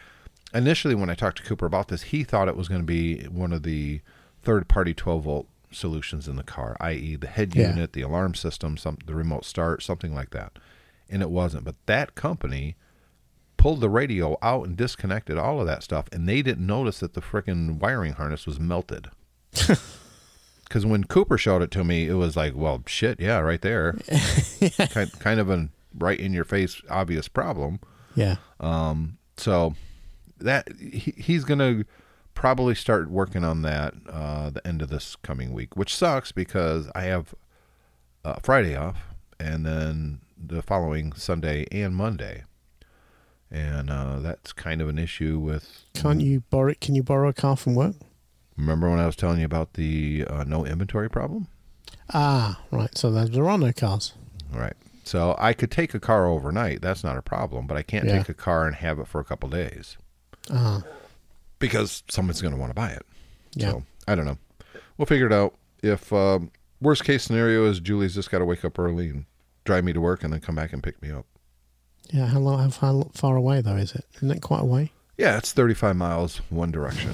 initially when I talked to Cooper about this, he thought it was going to be one of the third party 12 volt solutions in the car, i.e., the head Yeah. unit, the alarm system, some the remote start, something like that. And it wasn't. But that company pulled the radio out and disconnected all of that stuff, and they didn't notice that the frickin' wiring harness was melted. Because when Cooper showed it to me, it was like, well, shit, yeah, right there. kind, kind of a right in your face, obvious problem. Yeah. Um. So that he, he's going to probably start working on that uh, the end of this coming week, which sucks because I have uh, Friday off and then the following Sunday and Monday, and uh, that's kind of an issue with. Can't you borrow? Can you borrow a car from work? Remember when I was telling you about the uh, no inventory problem? Ah, right. So there are no cars. Right. So I could take a car overnight. That's not a problem, but I can't Yeah. take a car and have it for a couple days Ah, because someone's going to want to buy it. yeah. So I don't know. We'll figure it out. If um, worst case scenario is Julie's just got to wake up early and drive me to work and then come back and pick me up. Yeah. How long? How far, far away though is it? Isn't it quite away? Yeah, it's 35 miles one direction.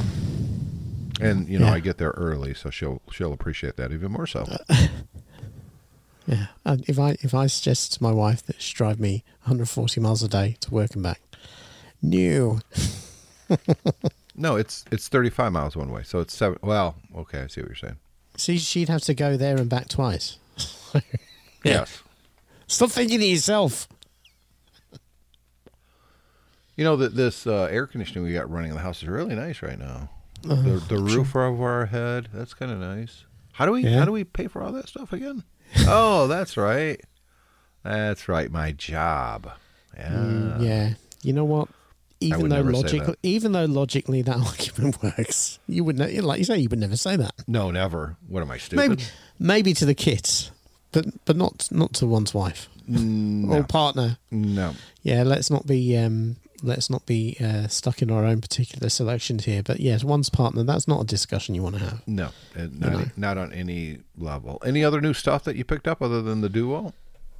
And you know, Yeah. I get there early, so she'll she'll appreciate that even more so. Yeah. And if I if I suggest to my wife that she drive me 140 miles a day to work and back, no. no, it's it's 35 miles one way, so it's seven. Well, okay, I see what you're saying. See, she'd have to go there and back twice. Yes. Stop thinking of yourself. You know that this uh, air conditioning we got running in the house is really nice right now. Uh, the the roof over our head, that's kind of nice. How do we Yeah. how do we pay for all that stuff again? oh, that's right. That's right, my job. Yeah. Mm, yeah. You know what? Even though logically, that. even though logically that argument works, you would ne- like you say you would never say that. No, never. What am I stupid? Maybe, maybe to the kids, but but not not to one's wife No. or partner. no. Yeah, let's not be um, let's not be uh, stuck in our own particular selections here. But yes, one's partner. That's not a discussion you want to have. No. Uh, Not, know. not on any level. Any other new stuff that you picked up other than the Duo?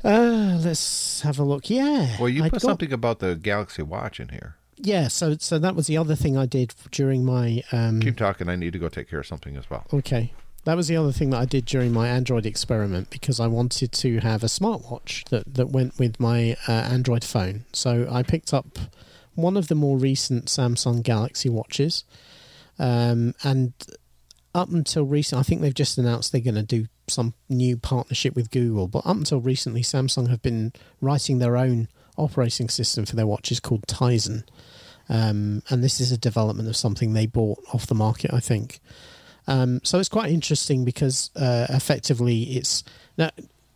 Uh, let's have a look. Yeah. Well, you I'd put got- something about the Galaxy Watch in here. Yeah. So so that was the other thing I did during my um, Keep talking. I need to go take care of something as well. Okay. That was the other thing that I did during my Android experiment because I wanted to have a smartwatch that, that went with my uh, Android phone. So I picked up one of the more recent Samsung Galaxy watches. Um, and up until recent, I think they've just announced they're going to do some new partnership with Google. But up until recently, Samsung have been writing their own operating system for their watches called Tizen. Um, and this is a development of something they bought off the market, I think. Um, so it's quite interesting because uh, effectively it's no,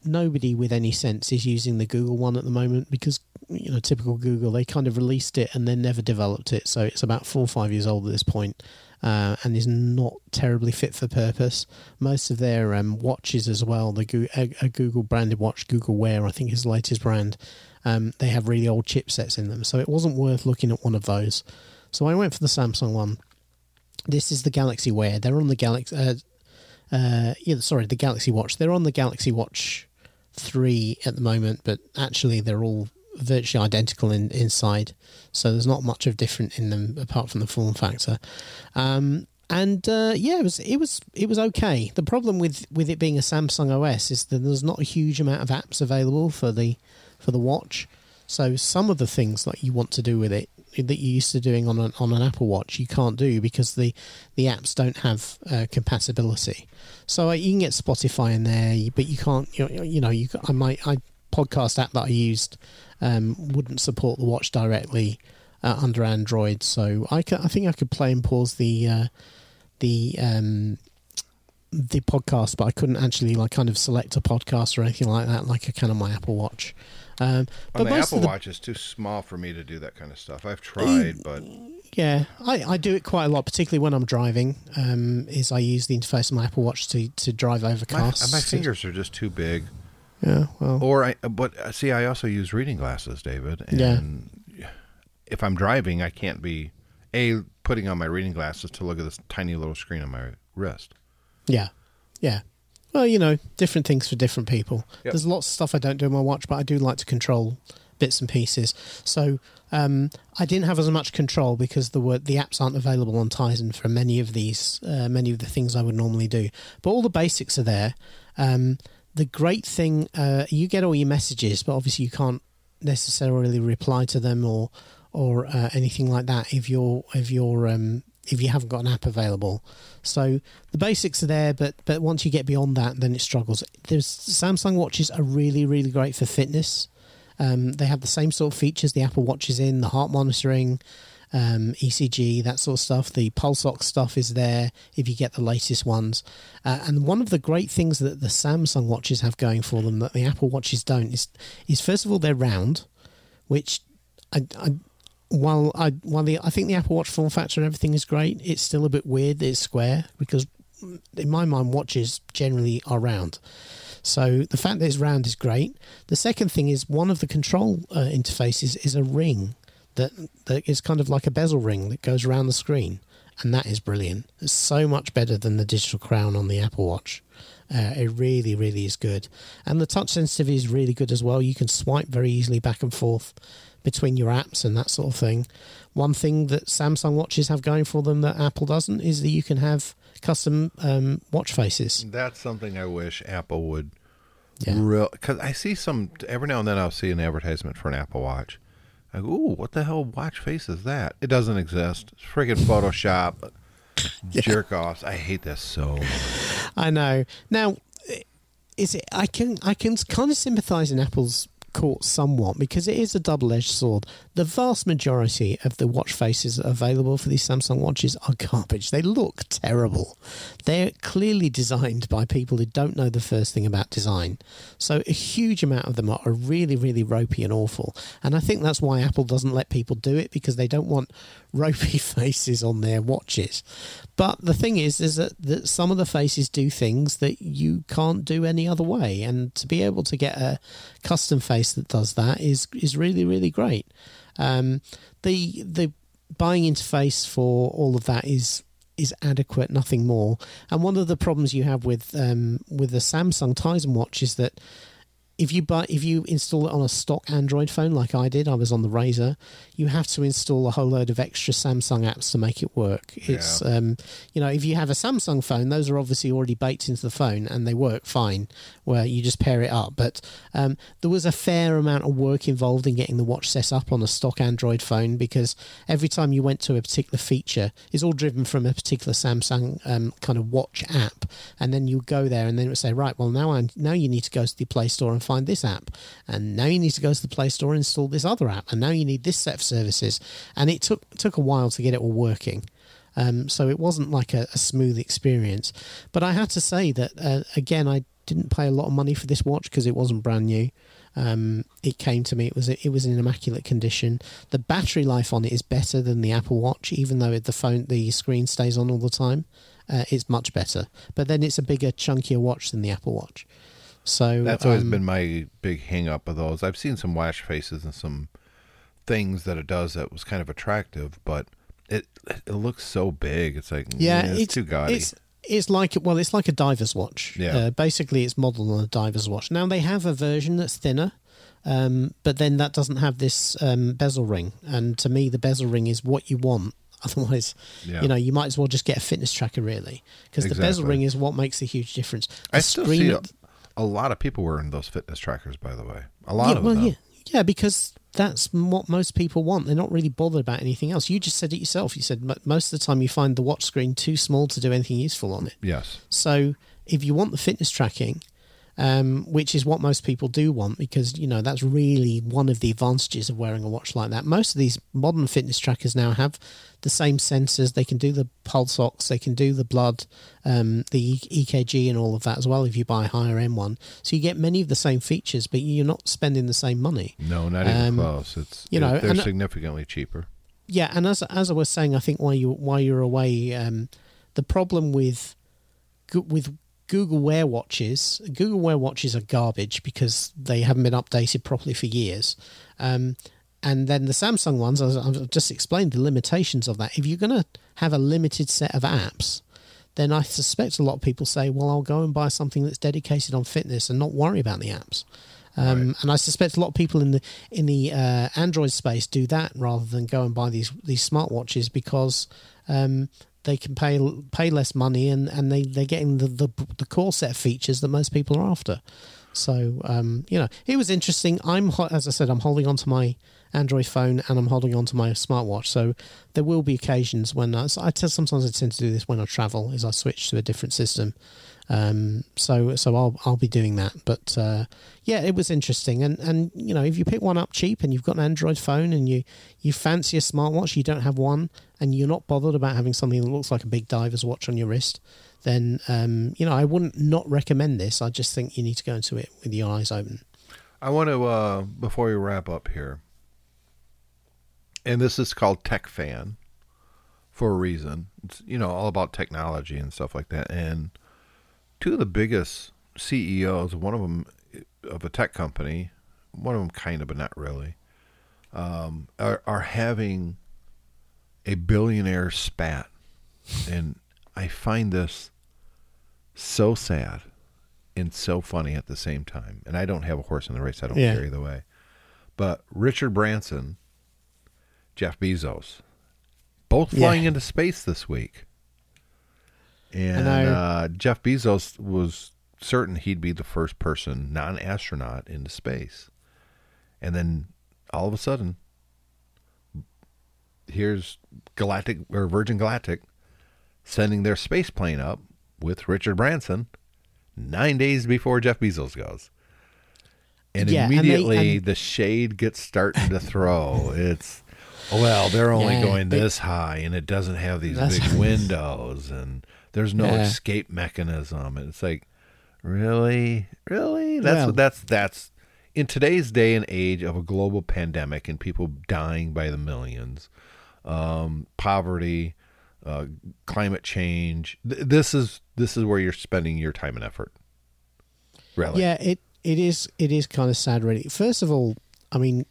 nobody with any sense is using the Google one at the moment because you know typical Google they kind of released it and then never developed it. So it's about four or five years old at this point, uh, and is not terribly fit for purpose. Most of their um, watches as well, the Goo- a, a Google branded watch, Google Wear I think is the latest brand. Um, they have really old chipsets in them, so it wasn't worth looking at one of those. So I went for the Samsung one this is the Galaxy Wear. They're on the Galaxy. Uh, uh, yeah, sorry, the Galaxy Watch. They're on the Galaxy Watch three at the moment, but actually they're all virtually identical in, inside. So there's not much of different in them apart from the form factor. Um, and uh, yeah, it was it was it was okay. The problem with with it being a Samsung OS is that there's not a huge amount of apps available for the for the watch. So some of the things that you want to do with it that you're used to doing on an on an Apple Watch, you can't do because the the apps don't have uh, compatibility. So uh, you can get Spotify in there, but you can't. You know, you know you I might I podcast app that I used um, wouldn't support the watch directly uh, under Android. So I, can, I think I could play and pause the uh, the um, the podcast, but I couldn't actually like kind of select a podcast or anything like that, like I can on my Apple Watch. Um, but the Apple the, Watch is too small for me to do that kind of stuff. I've tried, but yeah, I, I do it quite a lot, particularly when I'm driving. Um, is I use the interface of my Apple Watch to, to drive overcast. my fingers are just too big. Yeah, well, Or I, but uh, see, I also use reading glasses, David. Yeah. And if I'm driving, I can't be a putting on my reading glasses to look at this tiny little screen on my wrist. Yeah, yeah. Well, you know, different things for different people. Yep. There's lots of stuff I don't do on my watch, but I do like to control bits and pieces. So um, I didn't have as much control because the word the apps aren't available on Tizen for many of these, uh, many of the things I would normally do. But all the basics are there. Um, the great thing, uh, you get all your messages, but obviously you can't necessarily reply to them or or uh, anything like that if you're if you're um, if you haven't got an app available. So the basics are there, but but once you get beyond that, then it struggles. There's Samsung watches are really really great for fitness. Um, they have the same sort of features the Apple Watch is in, the heart monitoring, um, ECG, that sort of stuff. The Pulse Ox stuff is there if you get the latest ones. Uh, and one of the great things that the Samsung watches have going for them that the Apple watches don't is, is first of all, they're round, which I, I while I while the I think the Apple Watch form factor and everything is great, it's still a bit weird that it's square because in my mind watches generally are round. So the fact that it's round is great. The second thing is one of the control uh, interfaces is a ring that that is kind of like a bezel ring that goes around the screen, and that is brilliant. It's so much better than the digital crown on the Apple Watch. Uh, it really, really is good, and the touch sensitivity is really good as well. You can swipe very easily back and forth between your apps and that sort of thing. One thing that Samsung watches have going for them that Apple doesn't is that you can have custom um, watch faces. That's something I wish Apple would Yeah. real because I see some every now and then I'll see an advertisement for an Apple Watch. I go, ooh, what the hell watch face is that? It doesn't exist. It's friggin' Photoshop. Jerk offs. I hate this so much. I know. Now, is it? I can I can kind of sympathise in Apple's court somewhat because it is a double-edged sword. The vast majority of the watch faces available for these Samsung watches are garbage. They look terrible. They're clearly designed by people who don't know the first thing about design. So a huge amount of them are really, really ropey and awful. And I think that's why Apple doesn't let people do it because they don't want ropey faces on their watches. But the thing is, is that, that some of the faces do things that you can't do any other way, and to be able to get a custom face that does that is is really really great. Um, the the buying interface for all of that is is adequate, nothing more. And one of the problems you have with um, with the Samsung Tizen watch is that if you buy if you install it on a stock Android phone like I did, I was on the Razr, you have to install a whole load of extra Samsung apps to make it work. It's um, you know if you have a Samsung phone, those are obviously already baked into the phone and they work fine. Where you just pair it up, but um, there was a fair amount of work involved in getting the watch set up on a stock Android phone because every time you went to a particular feature, it's all driven from a particular Samsung um, kind of watch app, and then you go there and then it would say, right, well now I now you need to go to the Play Store and find this app, and now you need to go to the Play Store and install this other app, and now you need this set of services, and it took took a while to get it all working. Um, so it wasn't like a, a smooth experience. But I had to say that uh, again, I didn't pay a lot of money for this watch because it wasn't brand new. Um, it came to me; it was it was in immaculate condition. The battery life on it is better than the Apple Watch, even though the phone the screen stays on all the time. Uh, it's much better, but then it's a bigger, chunkier watch than the Apple Watch. So That's always um, been my big hang up of those. I've seen some watch faces and some things that it does that was kind of attractive, but it it looks so big. It's like yeah, yeah, it's, it's too gaudy. It's It's like well, it's like a diver's watch. Yeah. Uh, basically, it's modeled on a diver's watch. Now they have a version that's thinner, um, but then that doesn't have this um, bezel ring. And to me, the bezel ring is what you want. Otherwise, Yeah. you know, you might as well just get a fitness tracker, really, because the bezel ring is what makes a huge difference. The I still see at- a, lot of people were in those fitness trackers. By the way, a lot yeah, of well, them. yeah, yeah, because that's what most people want. They're not really bothered about anything else. You just said it yourself. You said most of the time you find the watch screen too small to do anything useful on it. Yes. So if you want the fitness tracking, um, which is what most people do want, because you know that's really one of the advantages of wearing a watch like that. Most of these modern fitness trackers now have the same sensors. They can do the pulse ox, they can do the blood, um, the EKG, and all of that as well. If you buy a higher end one, so you get many of the same features, but you're not spending the same money. No, not even Um, close. It's you know, they're and- significantly cheaper. Yeah, and as as I was saying, I think while you while you're away, um, the problem with with Google Wear watches, Google Wear watches are garbage because they haven't been updated properly for years. Um, and then the Samsung ones, as I've just explained, the limitations of that. If you're going to have a limited set of apps, then I suspect a lot of people say, "Well, I'll go and buy something that's dedicated on fitness and not worry about the apps." Um, And I suspect a lot of people in the in the uh, Android space do that rather than go and buy these these smartwatches because um, they can pay pay less money and, and they they're getting the, the the core set of features that most people are after. So um, you know, it was interesting. I'm as I said, I'm holding on to my Android phone and I'm holding on to my smartwatch. So there will be occasions when I, I tell sometimes I tend to do this when I travel, is I switch to a different system. Um, so so I'll I'll be doing that. But uh, yeah, it was interesting. And and you know, if you pick one up cheap and you've got an Android phone and you you fancy a smartwatch, you don't have one, and you're not bothered about having something that looks like a big diver's watch on your wrist, then um, you know I wouldn't not recommend this. I just think you need to go into it with your eyes open. I want to uh, before we wrap up here, and this is called Tech Fan for a reason. It's you know all about technology and stuff like that. And two of the biggest CEOs, one of them of a tech company, one of them kind of, but not really, um, are are having a billionaire spat, and I find this so sad and so funny at the same time. And I don't have a horse in the race. I don't Yeah. care either way. But Richard Branson, Jeff Bezos, both Yeah. flying into space this week. And know. uh, Jeff Bezos was certain he'd be the first person, non astronaut, into space. And then all of a sudden, here's Galactic or Virgin Galactic sending their space plane up with Richard Branson nine days before Jeff Bezos goes. And Yeah, and they- immediately and- the shade gets starting to throw. It's well, they're only Yeah, going they- this high, and it doesn't have these big windows, and there's no Yeah. escape mechanism. And it's like, really, really? That's Well- that's that's in today's day and age of a global pandemic and people dying by the millions, um, poverty, uh, climate change. Th- this is this is where you're spending your time and effort. Really? Yeah, it it is it is kind of sad, really. First of all, I mean,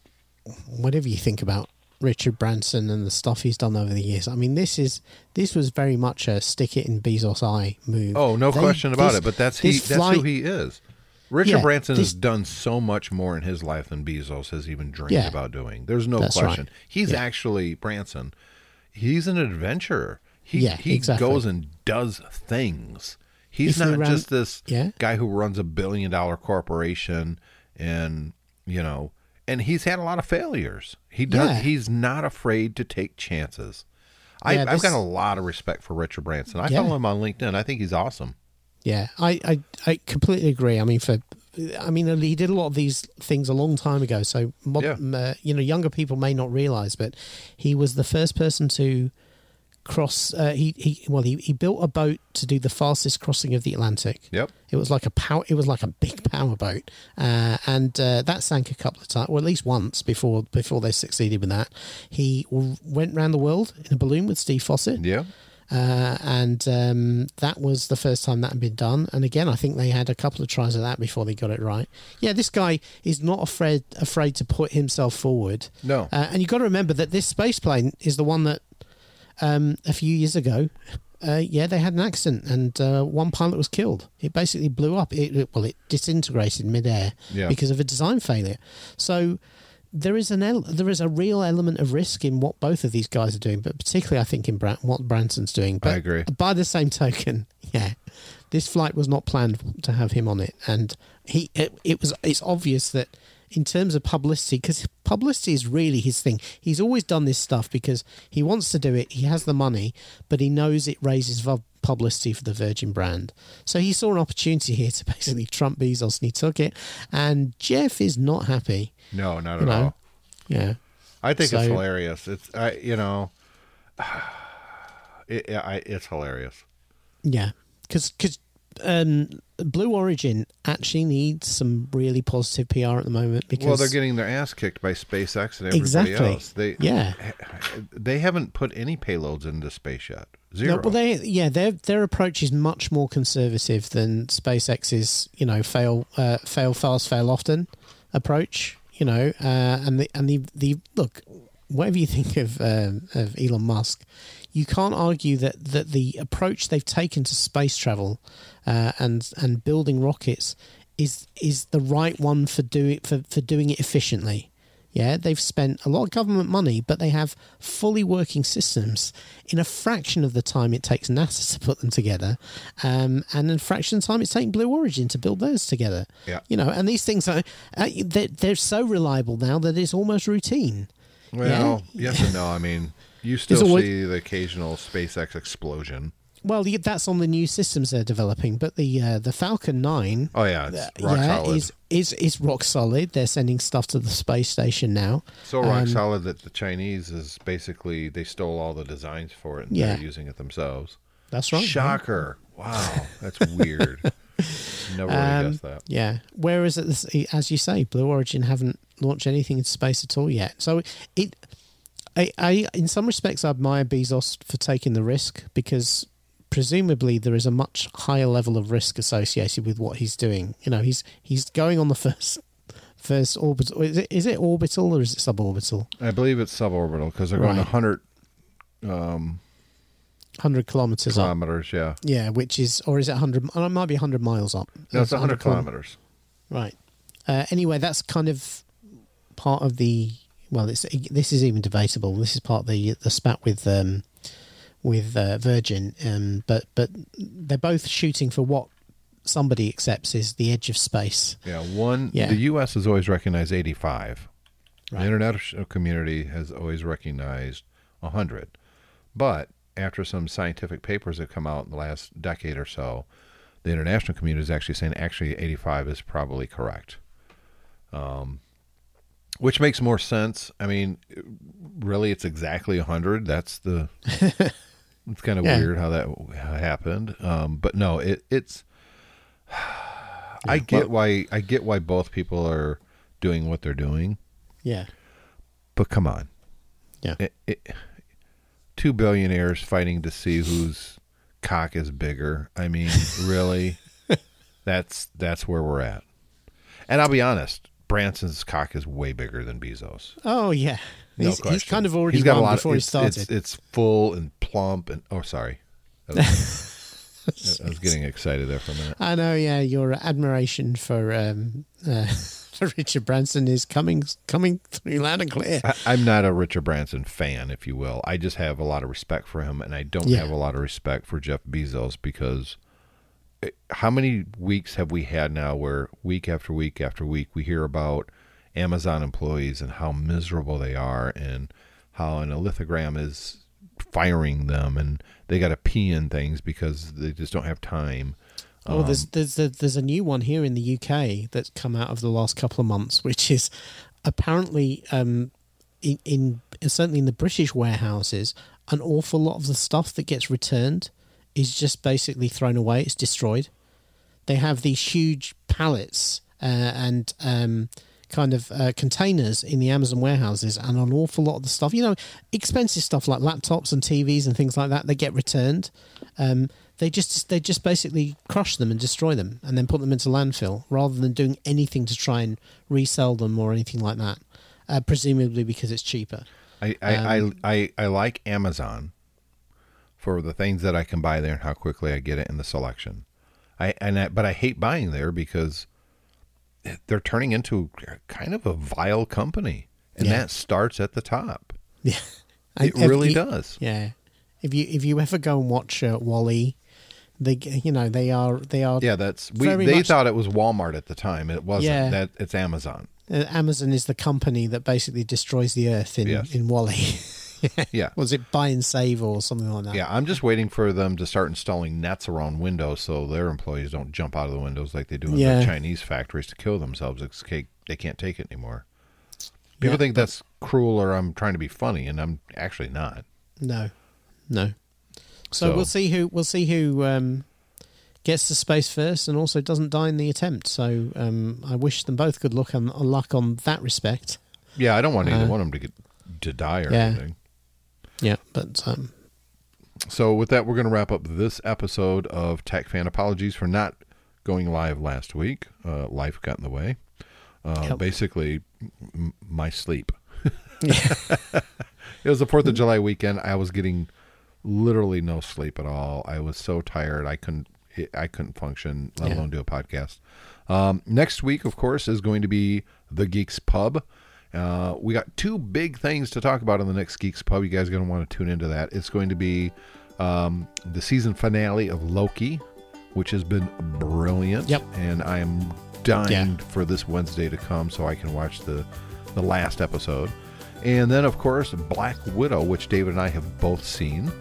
whatever you think about Richard Branson and the stuff he's done over the years, I mean, this is this was very much a stick it in Bezos' eye move. Oh, no They- question about this- it. But that's he. That's who he is. Richard Yeah, Branson this- has done so much more in his life than Bezos has even dreamed Yeah. about doing. There's no question. right. He's Yeah. actually Branson. He's an adventurer. He he exactly. goes and does things. He's He flew not just this guy who runs a billion dollar corporation and you know and he's had a lot of failures. He does Yeah. he's not afraid to take chances. I, Yeah, I've got a lot of respect for Richard Branson. I Yeah. follow him on LinkedIn. I think he's awesome. Yeah, I, I I completely agree. I mean, for I mean, he did a lot of these things a long time ago. So, mod, Yeah. uh, you know, younger people may not realize, but he was the first person to cross. Uh, he he well, he, he built a boat to do the fastest crossing of the Atlantic. Yep. It was like a power. It was like a big power boat, uh, and uh, that sank a couple of times, or at least once before before they succeeded with that. He went around the world in a balloon with Steve Fossett. Yeah. Uh, and um, that was the first time that had been done. And again, I think they had a couple of tries of that before they got it right. Yeah, this guy is not afraid afraid to put himself forward. No. Uh, and you've got to remember that this space plane is the one that um, a few years ago Uh, yeah, they had an accident, and uh, one pilot was killed. It basically blew up. It, it- well, it disintegrated midair Yeah. because of a design failure. So there is an el- there is a real element of risk in what both of these guys are doing, but particularly I think in Bran- what Branson's doing. But agree. By the same token, yeah, this flight was not planned to have him on it, and he it, it was it's obvious that in terms of publicity, because publicity is really his thing. He's always done this stuff because he wants to do it. He has the money, but he knows it raises publicity for the Virgin brand. So he saw an opportunity here to basically trump Bezos, and he took it. And Jeff is not happy. No, not You at know, all. Yeah. I think it's hilarious. It's I, you know, it, I, it's hilarious. Yeah, because because um, Blue Origin actually needs some really positive PR at the moment. Because Well, they're getting their ass kicked by SpaceX and everybody Exactly. else. They Yeah. they haven't put any payloads into space yet. Zero. No, well, they yeah, their their approach is much more conservative than SpaceX's you know fail uh, fail fast fail often approach. You know, uh, and the and the the look, whatever you think of um, of Elon Musk, you can't argue that that the approach they've taken to space travel uh, and and building rockets is is the right one for doing for, for doing it efficiently. Yeah, they've spent a lot of government money, but they have fully working systems in a fraction of the time it takes NASA to put them together, um, and in a fraction of the time it's taking Blue Origin to build those together. Yeah. you know, and these things are uh, they're, they're so reliable now that it's almost routine. well, yes and no. I mean, you still always- see the occasional SpaceX explosion. Well, that's on the new systems they're developing, but the uh, the Falcon Nine. Oh yeah, it's uh, rock yeah, solid. is is is rock solid. They're sending stuff to the space station now. so rock um, solid that the Chinese is basically they stole all the designs for it and Yeah. they're using it themselves. That's right. Shocker! Wow, that's weird. Never would have Um, guessed that. Yeah. Whereas, as you say, Blue Origin haven't launched anything in space at all yet. So it, I, I, in some respects, I admire Bezos for taking the risk because presumably there is a much higher level of risk associated with what he's doing. You know, he's he's going on the first first orbital. Is it is it orbital or is it suborbital? I believe it's suborbital because they're going Right. 100 Hundred kilometers up. kilometers. Yeah, Yeah, which is or is it hundred? Oh, it might be hundred miles up. no, it's 100 kilom- kilometers. Right. Uh, anyway, that's kind of part of the. Well, it's this is even debatable. This is part of the the spat with um, with uh, Virgin, um, but but they're both shooting for what somebody accepts is the edge of space. Yeah, one. Yeah. The U.S. has always recognized 85. Right. The international community has always recognized 100. But after some scientific papers have come out in the last decade or so, the international community is actually saying actually 85 is probably correct. Um, which makes more sense. I mean, really, it's exactly 100. That's the. it's kind of Yeah. weird how that happened. Um, but no, it, it's. I get why I get why both people are doing what they're doing, Yeah. but come on, Yeah. it, it, two billionaires fighting to see whose cock is bigger. I mean, really, that's that's where we're at. And I'll be honest, Branson's cock is way bigger than Bezos. Oh yeah. No he's, question. he's kind of already He's got a lot before of, he it's, started. It's, it's full and plump and oh, sorry. That was- I was getting excited there for a minute. I know. Yeah, your admiration for um, uh, for Richard Branson is coming coming through loud and clear. I, I'm not a Richard Branson fan, if you will. I just have a lot of respect for him, and I don't Yeah. have a lot of respect for Jeff Bezos because how many weeks have we had now where week after week after week we hear about Amazon employees and how miserable they are, and how an algorithm is firing them, and they got to pee in things because they just don't have time. Oh, there's there's there's a new one here in the UK that's come out of the last couple of months, which is apparently um, in, in certainly in the British warehouses, an awful lot of the stuff that gets returned is just basically thrown away. It's destroyed. They have these huge pallets uh, and um, kind of uh, containers in the Amazon warehouses, and an awful lot of the stuff, you know, expensive stuff like laptops and TVs and things like that, they get returned. Um, they just they just basically crush them and destroy them, and then put them into landfill, rather than doing anything to try and resell them or anything like that. Uh, presumably because it's cheaper. I I, Um, I I I like Amazon for the things that I can buy there and how quickly I get it in the selection. I and I, but I hate buying there because they're turning into kind of a vile company, and Yeah. that starts at the top. Yeah, It if really you- does. Yeah, if you if you ever go and watch uh, WALL-E, they you know they are they are Yeah, that's we. They thought it was Walmart at the time. It wasn't. Yeah. That it's Amazon. uh, Amazon is the company that basically destroys the earth in Yes. in WALL-E. Yeah. Was it buy and save or something like that? Yeah, I'm just waiting for them to start installing nets around windows so their employees don't jump out of the windows like they do in Yeah. the Chinese factories to kill themselves. It's, they can't take it anymore. People Yeah. think that's cruel or I'm trying to be funny, and I'm actually not. No, no. So, So- we'll see who we'll see who um, gets to space first, and also doesn't die in the attempt. So um, I wish them both good luck on luck on that respect. Yeah, I don't want either Uh, one of them to get to die or yeah. anything. Yeah, but um, So with that, we're going to wrap up this episode of Tech Fan. Apologies for not going live last week. Uh, life got in the way. Uh, Yep. Basically, m- my sleep. it was the Fourth of July weekend. I was getting literally no sleep at all. I was so tired. I couldn't. I couldn't function, let Yeah. alone do a podcast. Um, next week, of course, is going to be the Geeks Pub. Uh, we got two big things to talk about in the next Geeks Pub. You guys are going to want to tune into that. It's going to be um, the season finale of Loki, which has been brilliant. Yep. And I am dying Yeah. for this Wednesday to come so I can watch the the last episode. And then, of course, Black Widow, which David and I have both seen.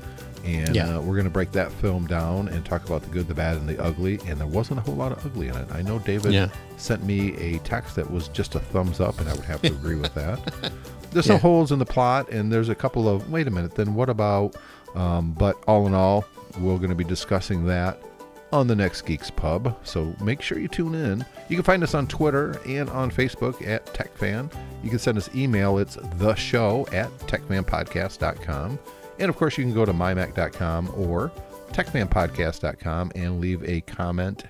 And Yeah. uh, we're going to break that film down and talk about the good, the bad, and the ugly. And there wasn't a whole lot of ugly in it. I know David Yeah. sent me a text that was just a thumbs up, and I would have to agree with that. There's Yeah. some holes in the plot, and there's a couple of wait a minute, then what about? Um, but all in all, we're going to be discussing that on the next Geeks Pub. So make sure you tune in. You can find us on Twitter and on Facebook at TechFan. You can send us email. It's the show at techfanpodcast.com. And of course, you can go to mymac.com or techfanpodcast.com and leave a comment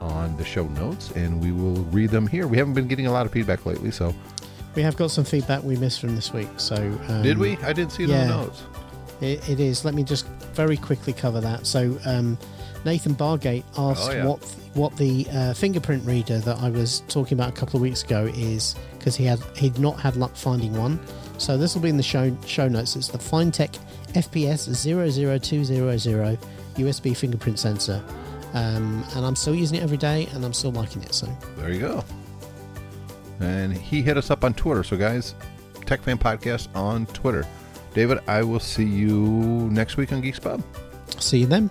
on the show notes, and we will read them here. We haven't been getting a lot of feedback lately, so we have got some feedback we missed from this week. So um, did we? I didn't see it yeah. the notes. It, it is. Let me just very quickly cover that. So um, Nathan Bargate asked Oh, yeah. what what the uh, fingerprint reader that I was talking about a couple of weeks ago is because he had he'd not had luck finding one. So this will be in the show show notes. It's the FineTech FPS 00200 USB fingerprint sensor, um, and I'm still using it every day, and I'm still liking it. So There you go. And he hit us up on Twitter. So, guys, Tech Fan Podcast on Twitter. David, I will see you next week on Geeks Pub. see you then.